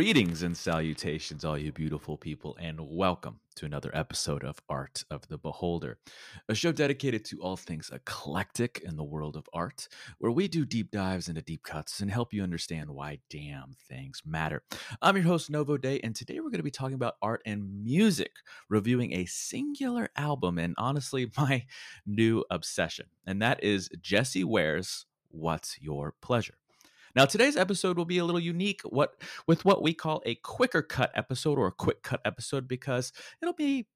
Greetings and salutations, all you beautiful people, and welcome to another episode of Art of the Beholder, a show dedicated to all things eclectic in the world of art, where we do deep dives into deep cuts and help you understand why damn things matter. I'm your host, Novo Day, and today we're going to be talking about art and music, reviewing a singular album, and honestly, my new obsession, and that is Jessie Ware's What's Your Pleasure? Now, today's episode will be a little unique what with what we call a quicker cut episode or a quick cut episode because it'll be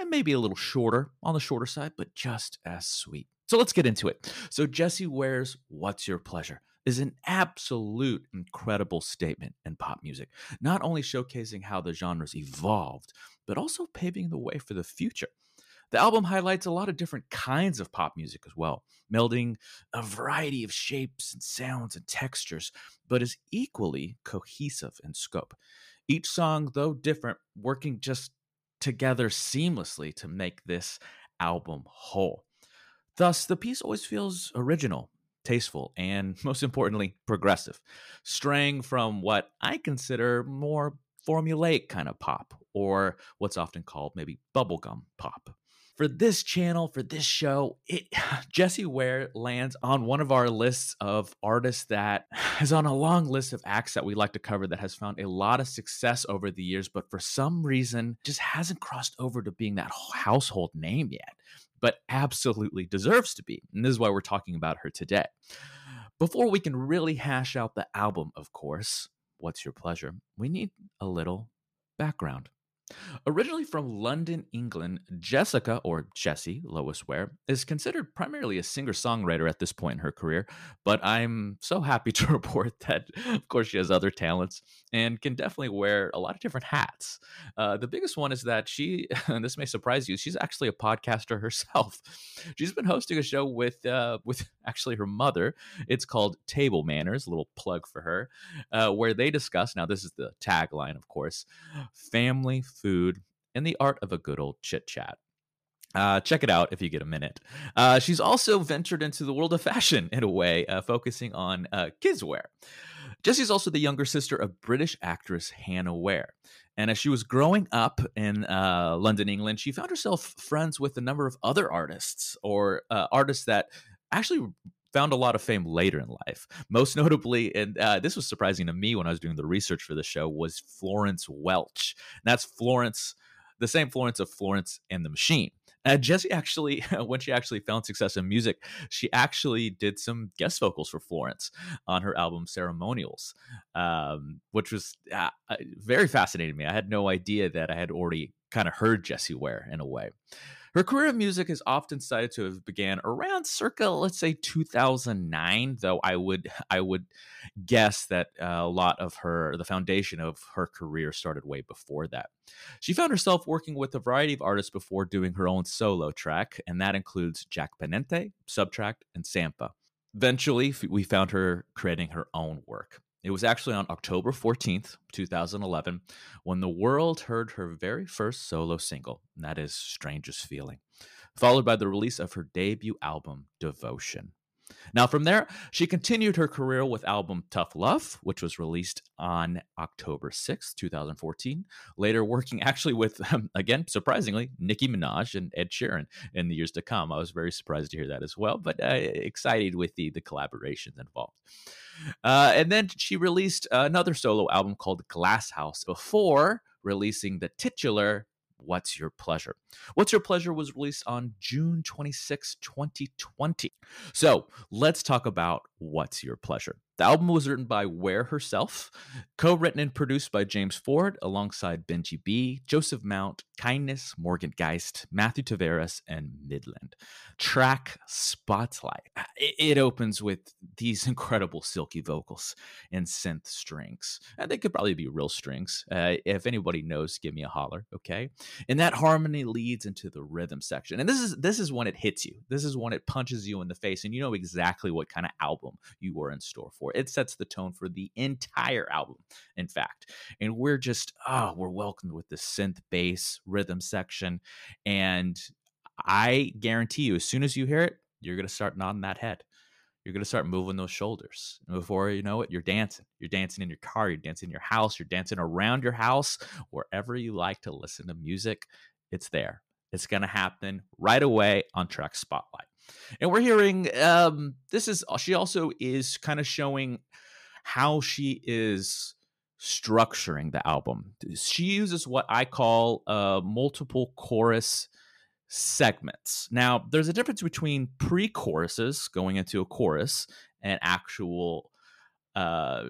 eh, maybe a little shorter on the shorter side, but just as sweet. So let's get into it. So Jessie Ware's What's Your Pleasure is an absolute incredible statement in pop music, not only showcasing how the genres evolved, but also paving the way for the future. The album highlights a lot of different kinds of pop music as well, melding a variety of shapes and sounds and textures, but is equally cohesive in scope. Each song, though different, working just together seamlessly to make this album whole. Thus, the piece always feels original, tasteful, and most importantly, progressive, straying from what I consider more formulaic kind of pop, or what's often called maybe bubblegum pop for this channel, for this show, it Jessie Ware lands on one of our lists of artists that is on a long list of acts that we like to cover that has found a lot of success over the years, but for some reason just hasn't crossed over to being that household name yet, but absolutely deserves to be. And this is why we're talking about her today. Before we can really hash out the album, of course, what's your pleasure? We need a little background. Originally from London, England, Jessica, or Jessie Lois Ware, is considered primarily a singer songwriter at this point in her career, but I'm so happy to report that, of course, she has other talents and can definitely wear a lot of different hats. Uh, the biggest one is that she, and this may surprise you, she's actually a podcaster herself. She's been hosting a show with, uh, with actually her mother. It's called Table Manners, a little plug for her, uh, where they discuss, now, this is the tagline, of course, family food, and the art of a good old chit chat. Uh, check it out if you get a minute. Uh, she's also ventured into the world of fashion in a way, uh, focusing on uh, kids wear. Jessie's also the younger sister of British actress Hannah Ware. And as she was growing up in uh, London, England, she found herself friends with a number of other artists or uh, artists that actually found a lot of fame later in life. Most notably, and uh, this was surprising to me when I was doing the research for the show, was Florence Welch. And that's Florence, the same Florence of Florence and the Machine. Uh, Jessie actually, when she actually found success in music, she actually did some guest vocals for Florence on her album Ceremonials, um, which was uh, uh very fascinating to me. I had no idea that I had already kind of heard Jessie Ware in a way. Her career in music is often cited to have began around circa, let's say, 2009. Though I would I would guess that uh, a lot of her the foundation of her career started way before that. She found herself working with a variety of artists before doing her own solo track, and that includes Jack Peñate, SBTRKT, and Sampha. Eventually, we found her creating her own work. It was actually on October 14th, 2011, when the world heard her very first solo single, and that is Strangest Feeling, followed by the release of her debut album, Devotion. Now, from there, she continued her career with album Tough Love, which was released on October 6, 2014. Later, working actually with, um, again, surprisingly, Nicki Minaj and Ed Sheeran in the years to come. I was very surprised to hear that as well, but uh, excited with the, the collaborations involved. Uh, and then she released another solo album called Glass House before releasing the titular What's Your Pleasure? What's Your Pleasure was released on June 26, 2020. So let's talk about What's Your Pleasure. The album was written by Ware herself, co written and produced by James Ford alongside Benji B, Joseph Mount, Kindness, Morgan Geist, Matthew Tavares, and Midland. Track Spotlight. Uh, it opens with these incredible silky vocals and synth strings. And they could probably be real strings. Uh, if anybody knows, give me a holler, okay? And that harmony leads into the rhythm section. And this is this is when it hits you. This is when it punches you in the face, and you know exactly what kind of album you were in store for for. It sets the tone for the entire album, in fact. And we're just, oh, we're welcomed with the synth bass rhythm section. And I guarantee you, as soon as you hear it, you're going to start nodding that head. you're going to start moving those shoulders. And before you know it, you're dancing. You're dancing in your car, you're dancing in your house, you're dancing around your house, wherever you like to listen to music. It's there. It's going to happen right away on Track Spotlight. And we're hearing um, this is she also is kind of showing how she is structuring the album. She uses what I call uh, multiple chorus segments. Now, there's a difference between pre choruses going into a chorus and actual uh,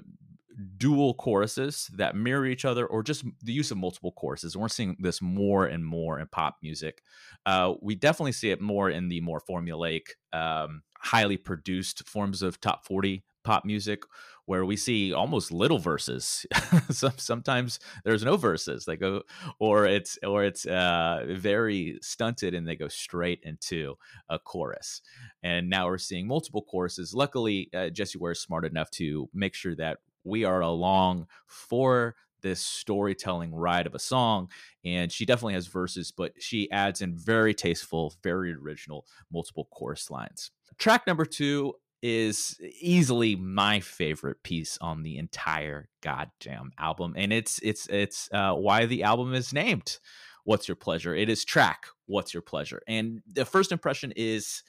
dual choruses that mirror each other or just the use of multiple choruses. And we're seeing this more and more in pop music. Uh, we definitely see it more in the more formulaic, um, highly produced forms of top 40 pop music where we see almost little verses. Sometimes there's no verses. They go, or it's or it's uh, very stunted, and they go straight into a chorus. And now we're seeing multiple choruses. Luckily, uh, Jessie Ware is smart enough to make sure that we are along for this storytelling ride of a song and she definitely has verses but she adds in very tasteful very original multiple chorus lines. Track number two is easily my favorite piece on the entire goddamn album and it's it's it's uh, why the album is named. What's your pleasure? It is track what's your pleasure? And the first impression is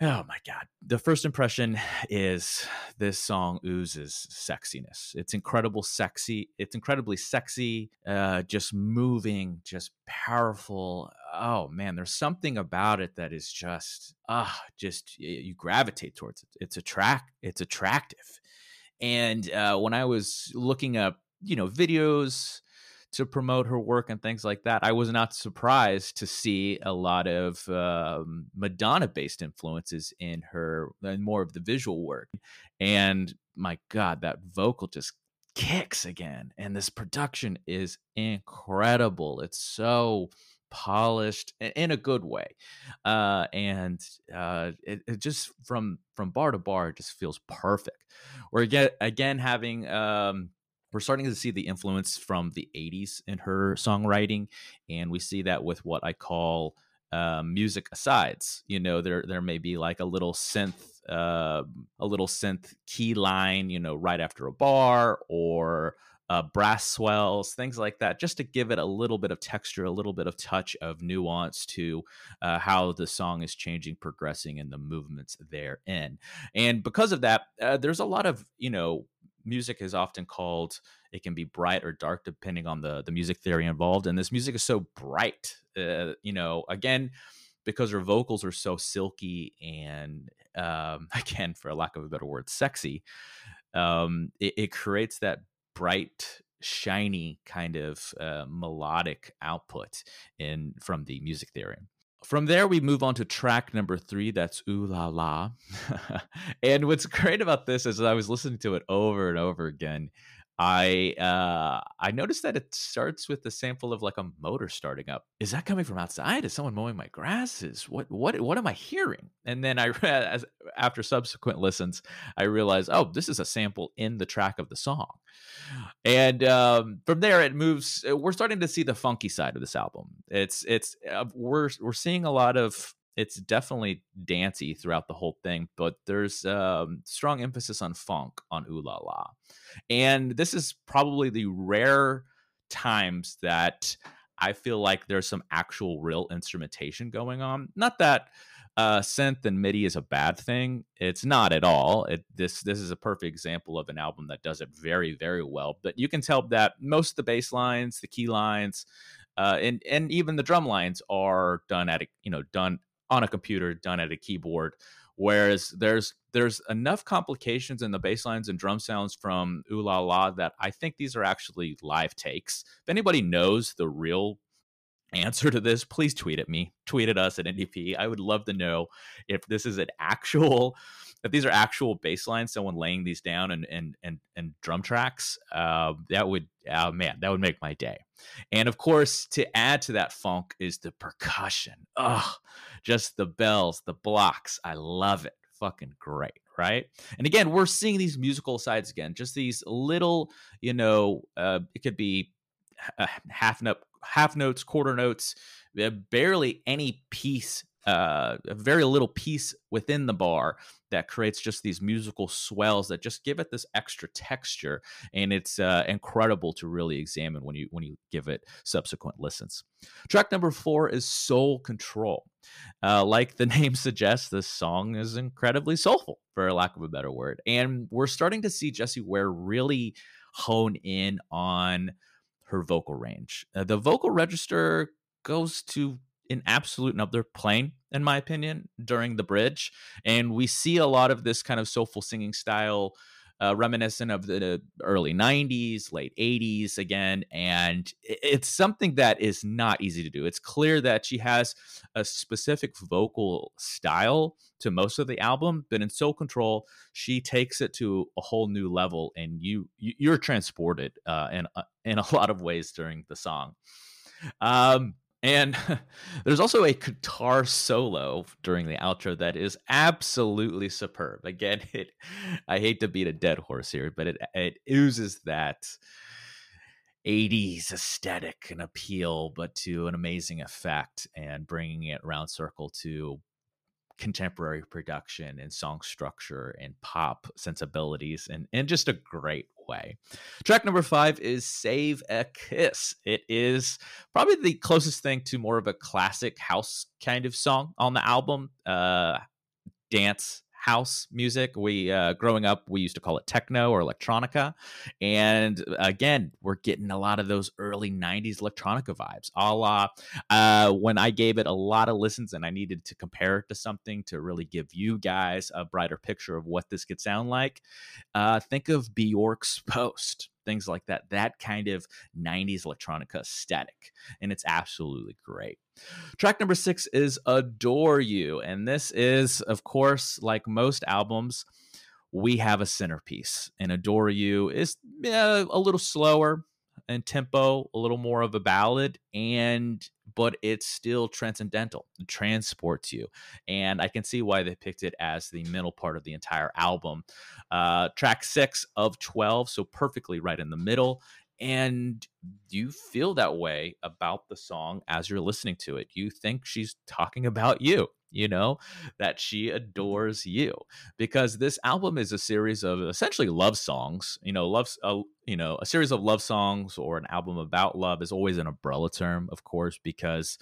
Oh my God. The first impression is this song oozes sexiness. It's incredible sexy. It's incredibly sexy, uh, just moving, just powerful. Oh man, there's something about it that is just, ah, uh, just you gravitate towards it. It's attract, it's attractive. And uh, when I was looking up, you know, videos, to promote her work and things like that. I was not surprised to see a lot of um, Madonna based influences in her and more of the visual work. And my God, that vocal just kicks again. And this production is incredible. It's so polished in a good way uh, and uh, it, it, just from from bar to bar just feels perfect we're again again having um, we're starting to see the influence from the 80s in her songwriting and we see that with what i call uh, music asides you know there there may be like a little synth uh, a little synth key line you know right after a bar or uh, brass swells things like that just to give it a little bit of texture a little bit of touch of nuance to uh, how the song is changing progressing and the movements therein. And because of that uh, there's a lot of you know music is often called it can be bright or dark depending on the the music theory involved and this music is so bright uh, you know again because her vocals are so silky and um, again for lack of a better word sexy um, it, it creates that bright shiny kind of uh, melodic output in from the music theory from there, we move on to track number three. That's Ooh La La. and what's great about this is I was listening to it over and over again. I uh, I noticed that it starts with the sample of like a motor starting up. Is that coming from outside? Is someone mowing my grasses? What what what am I hearing? And then I as, after subsequent listens, I realized, oh, this is a sample in the track of the song. And um, from there, it moves. We're starting to see the funky side of this album. It's it's uh, we're we're seeing a lot of it's definitely dancey throughout the whole thing, but there's um, strong emphasis on funk on Ooh La La. And this is probably the rare times that I feel like there's some actual real instrumentation going on. Not that uh, synth and MIDI is a bad thing. It's not at all. It, this this is a perfect example of an album that does it very very well. But you can tell that most of the bass lines, the key lines, uh, and and even the drum lines are done at a, you know done on a computer done at a keyboard whereas there's there's enough complications in the bass lines and drum sounds from ooh la la that i think these are actually live takes. If anybody knows the real answer to this please tweet at me tweet at us at ndp i would love to know if this is an actual if these are actual bass lines someone laying these down and and and, and drum tracks uh, that would oh man that would make my day and of course, to add to that funk is the percussion. Ugh, just the bells, the blocks. I love it. Fucking great, right? And again, we're seeing these musical sides again, just these little, you know, uh, it could be uh, half note, half notes, quarter notes, uh, barely any piece uh, a very little piece within the bar that creates just these musical swells that just give it this extra texture and it's uh, incredible to really examine when you when you give it subsequent listens. Track number four is soul control. Uh, like the name suggests this song is incredibly soulful for lack of a better word and we're starting to see jessie ware really hone in on her vocal range. Uh, the vocal register goes to an absolute another plane in my opinion during the bridge and we see a lot of this kind of soulful singing style uh, reminiscent of the early 90s late 80s again and it's something that is not easy to do. It's clear that she has a specific vocal style to most of the album but in soul control she takes it to a whole new level and you you're transported uh, in uh, in a lot of ways during the song. Um and there's also a guitar solo during the outro that is absolutely superb. Again, it I hate to beat a dead horse here, but it it oozes that 80s aesthetic and appeal, but to an amazing effect and bringing it round circle to contemporary production and song structure and pop sensibilities and in just a great way. Track number five is Save a Kiss. It is probably the closest thing to more of a classic house kind of song on the album. Uh, dance house music. We uh, growing up, we used to call it techno or electronica, and again, we're getting a lot of those early '90s electronica vibes. A la uh, when I gave it a lot of listens, and I needed to compare it to something to really give you guys a brighter picture of what this could sound like. Uh, think of Bjork's Post things like that. That kind of 90s electronica aesthetic. And it's absolutely great. Track number six is Adore You. And this is, of course, like most albums, we have a centerpiece. And Adore You is yeah, a little slower in tempo, a little more of a ballad, and but it's still transcendental. It transports you. And I can see why they picked it as the middle part of the entire album. Uh, track six of 12, so perfectly right in the middle. And you feel that way about the song as you're listening to it. You think she's talking about you you know, that she adores you because this album is a series of essentially love songs. You know, love, uh, you know, a series of love songs or an album about love is always an umbrella term, of course, because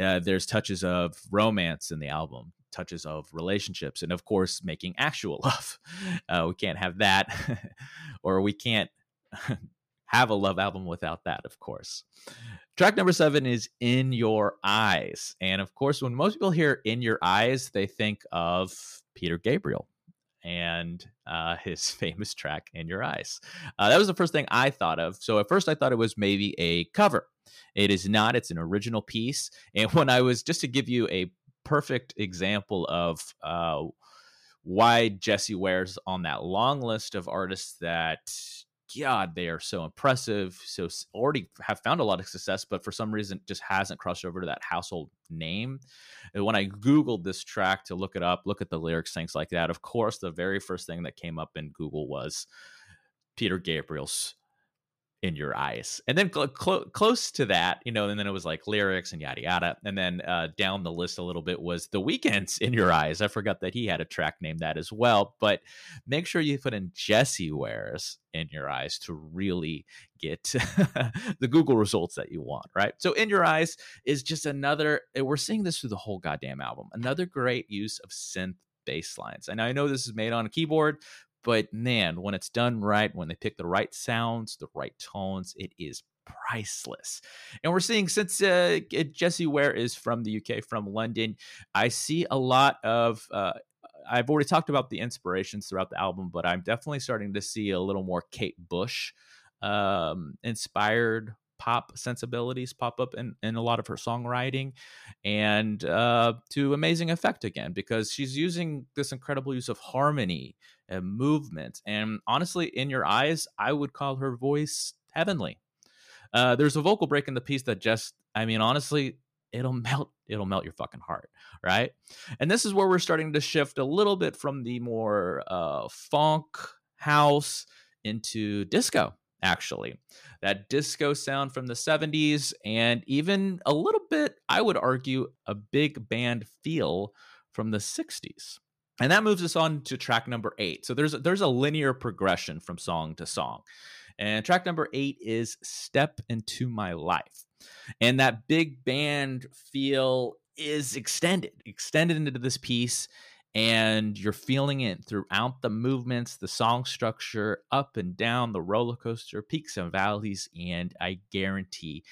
uh, there's touches of romance in the album, touches of relationships, and of course, making actual love. Uh, we can't have that, or we can't have a love album without that, of course. Track number seven is In Your Eyes. And of course, when most people hear In Your Eyes, they think of Peter Gabriel and uh, his famous track In Your Eyes. Uh, that was the first thing I thought of. So at first, I thought it was maybe a cover. It is not, it's an original piece. And when I was, just to give you a perfect example of, uh, why Jessie Ware's on that long list of artists that God, they are so impressive. So already have found a lot of success, but for some reason just hasn't crossed over to that household name. And when I Googled this track to look it up, look at the lyrics, things like that, of course, the very first thing that came up in Google was Peter Gabriel's in your eyes. And then cl- cl- close to that you know and then it was like lyrics and yada yada. And then uh, down the list a little bit was the Weeknd's in your eyes. I forgot that he had a track named that as well but make sure you put in Jessie ware's in your eyes to really get the google results that you want right? So in your eyes is just another we're seeing this through the whole goddamn album another great use of synth bass lines. And i know this is made on a keyboard but man, when it's done right, when they pick the right sounds, the right tones, it is priceless. And we're seeing since uh, Jessie Ware is from the UK, from London, I see a lot of. Uh, I've already talked about the inspirations throughout the album, but I'm definitely starting to see a little more Kate Bush um, inspired pop sensibilities pop up in, in a lot of her songwriting and uh, to amazing effect again because she's using this incredible use of harmony and movement and honestly in your eyes i would call her voice heavenly. Uh, there's a vocal break in the piece that just i mean honestly it'll melt it'll melt your fucking heart right? And this is where we're starting to shift a little bit from the more uh, funk house into disco actually. That disco sound from the 70s, and even a little bit, I would argue, a big band feel from the 60s. And that moves us on to track number eight. So there's there's a linear progression from song to song. And track number eight is Step Into My Life. And that big band feel is extended, extended into this piece and you're feeling it throughout the movements, the song structure, up and down the roller coaster, peaks and valleys, and I guarantee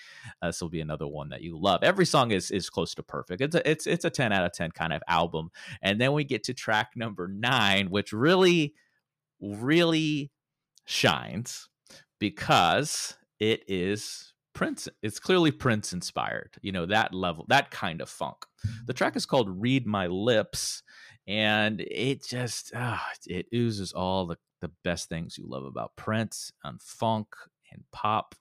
uh, this will be another one that you love. Every song is is close to perfect. It's a it's it's a ten out of ten kind of album, and then we get to track number nine, which really, really shines because it is Prince. It's clearly Prince inspired. You know that level, that kind of funk. The track is called "Read My Lips." And it just uh, it oozes all the, the best things you love about Prince and funk and pop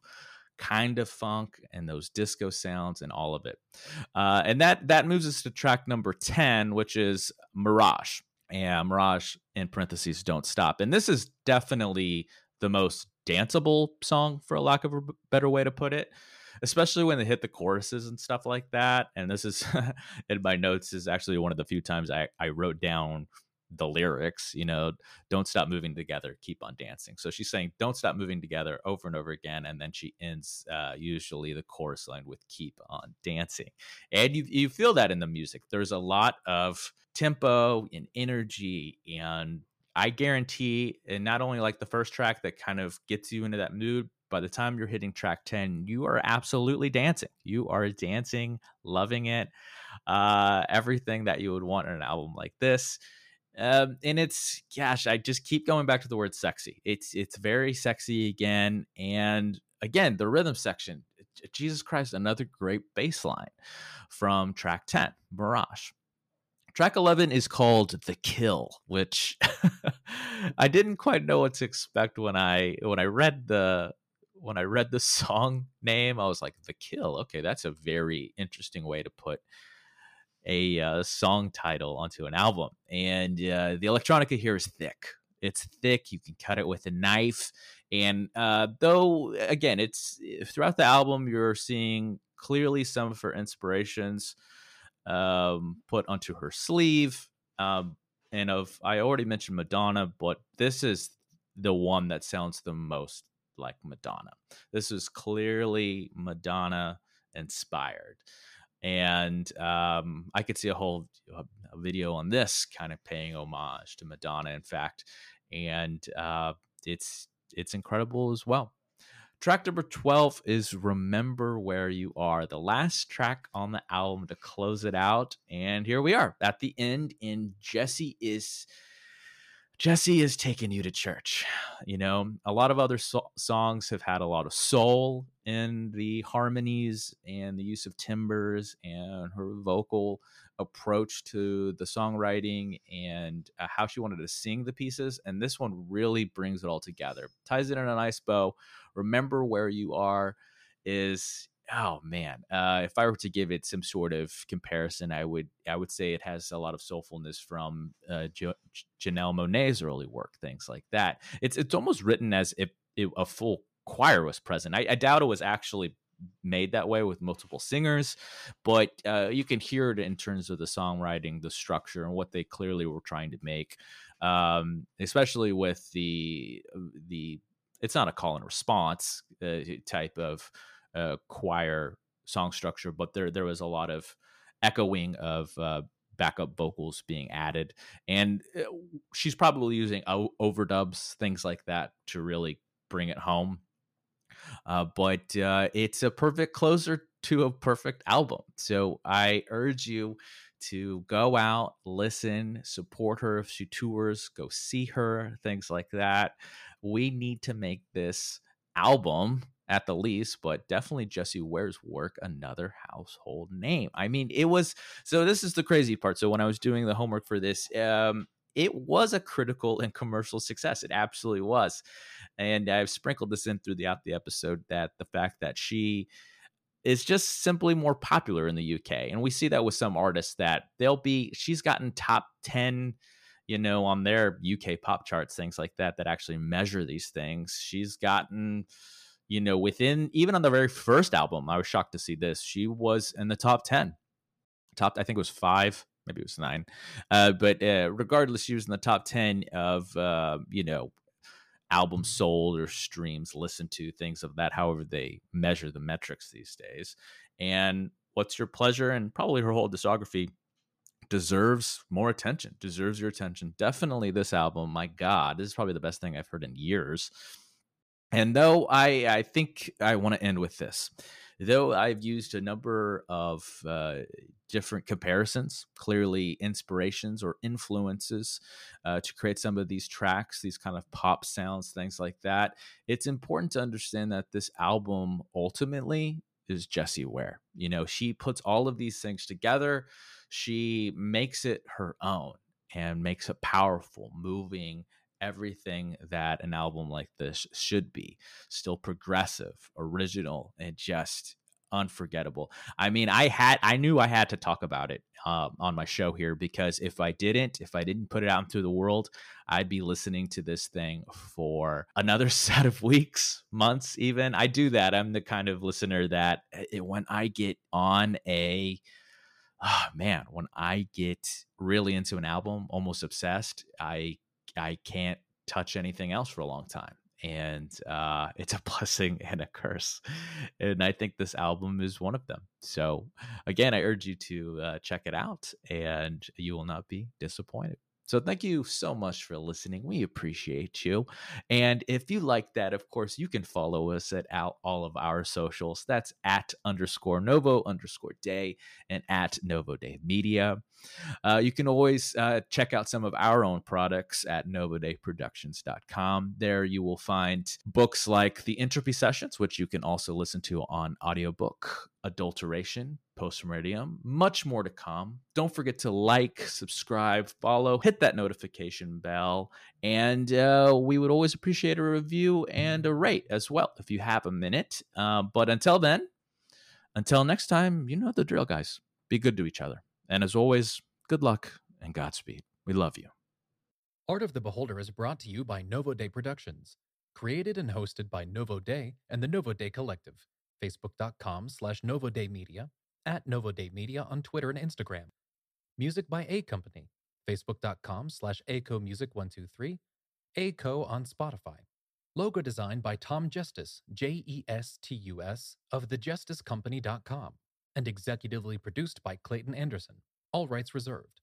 kind of funk and those disco sounds and all of it. Uh, and that that moves us to track number 10, which is Mirage. And Mirage in parentheses don't stop. And this is definitely the most danceable song, for a lack of a better way to put it especially when they hit the choruses and stuff like that. And this is in my notes is actually one of the few times I, I wrote down the lyrics, you know, don't stop moving together, keep on dancing. So she's saying, don't stop moving together over and over again. And then she ends uh, usually the chorus line with keep on dancing. And you, you feel that in the music. There's a lot of tempo and energy. And I guarantee, and not only like the first track that kind of gets you into that mood, by the time you're hitting track 10 you are absolutely dancing. You are dancing loving it uh, everything that you would want in an album like this. Um, and it's gosh i just keep going back to the word sexy. It's it's very sexy again and again the rhythm section jesus christ another great bass line from track 10 mirage. Track 11 is called the kill which i didn't quite know what to expect when i when i read the when I read the song name, I was like, "The Kill." Okay, that's a very interesting way to put a uh, song title onto an album. And uh, the electronica here is thick. It's thick. You can cut it with a knife. And uh, though, again, it's eh, throughout the album, you're seeing clearly some of her inspirations um, put onto her sleeve. Um, and of I already mentioned Madonna, but this is the one that sounds the most like Madonna. This was clearly Madonna inspired. And um, I could see a whole a, a video on this kind of paying homage to Madonna, in fact, and uh, it's it's incredible as well. Track number 12 is Remember Where You Are, the last track on the album to close it out. And here we are at the end, and Jessie is Jessie is taking you to church. You know, a lot of other so- songs have had a lot of soul in the harmonies and the use of timbers and her vocal approach to the songwriting and uh, how she wanted to sing the pieces. And this one really brings it all together, ties it in a nice bow. Remember where you are is oh man, uh, if I were to give it some sort of comparison, I would I would say it has a lot of soulfulness from uh, J- Janelle Monáe's early work, things like that. It's it's almost written as if it, a full choir was present. I, I, doubt it was actually made that way with multiple singers, but uh, you can hear it in terms of the songwriting, the structure, and what they clearly were trying to make. Um, especially with the the it's not a call and response uh, type of uh, choir song structure, but there there was a lot of echoing of uh, backup vocals being added, and uh, she's probably using o- overdubs, things like that, to really bring it home. Uh, but uh, it's a perfect closer to a perfect album. So I urge you to go out, listen, support her if she tours, go see her, things like that. We need to make this album at the least, but definitely Jessie Ware's work another household name. I mean, it was so this is the crazy part. So when I was doing the homework for this, um, it was a critical and commercial success. It absolutely was. And I've sprinkled this in throughout the episode that the fact that she is just simply more popular in the UK. And we see that with some artists that they'll be she's gotten top 10 you know, on their UK pop charts, things like that, that actually measure these things. She's gotten, you know, within even on the very first album, I was shocked to see this. She was in the top 10. Top, I think it was five, maybe it was nine. Uh, but uh, regardless, she was in the top 10 of, uh, you know, albums sold or streams listened to, things of that, however they measure the metrics these days. And what's your pleasure? And probably her whole discography deserves more attention, deserves your attention. Definitely this album, my God, this is probably the best thing I've heard in years. And though I, I think I want to end with this, though I've used a number of uh, different comparisons, clearly inspirations or influences uh, to create some of these tracks, these kind of pop sounds, things like that, it's important to understand that this album ultimately is Jessie Ware. You know, she puts all of these things together she makes it her own and makes it powerful, moving everything that an album like this should be still progressive, original, and just unforgettable. I mean, I had I knew I had to talk about it um, on my show here because if I didn't, if I didn't put it out into the world, I'd be listening to this thing for another set of weeks, months, even. I do that. I'm the kind of listener that it, eh, when I get on a oh man, when I get really into an album, almost obsessed, I I can't touch anything else for a long time. And uh, it's a blessing and a curse. And I think this album is one of them. So, again, I urge you to uh, check it out and you will not be disappointed. So thank you so much for listening. We appreciate you. And if you like that, of course, you can follow us at all of our socials. That's at underscore Novo underscore day and at Novo Day Media. Uh, you can always uh, check out some of our own products at novodayproductions.com. There you will find books like The Entropy Sessions, which you can also listen to on audiobook, Adulteration, Postmortem, much more to come. Don't forget to like, subscribe, follow, hit that notification bell, and uh, we would always appreciate a review and a rate as well if you have a minute. Uh, but until then, until next time, you know the drill, guys. Be good to each other. And as always, good luck and Godspeed. We love you. Art of the Beholder is brought to you by Novo Day Productions, created and hosted by Novo Day and the Novo Day Collective. Facebook.com slash Novo Day Media, at Novo Day Media on Twitter and Instagram. Music by A Company, Facebook.com slash ACO Music 123, ACO on Spotify. Logo designed by Tom Justice, J E S T U S, of thejusticecompany.com and executively produced by Clayton Anderson. All rights reserved.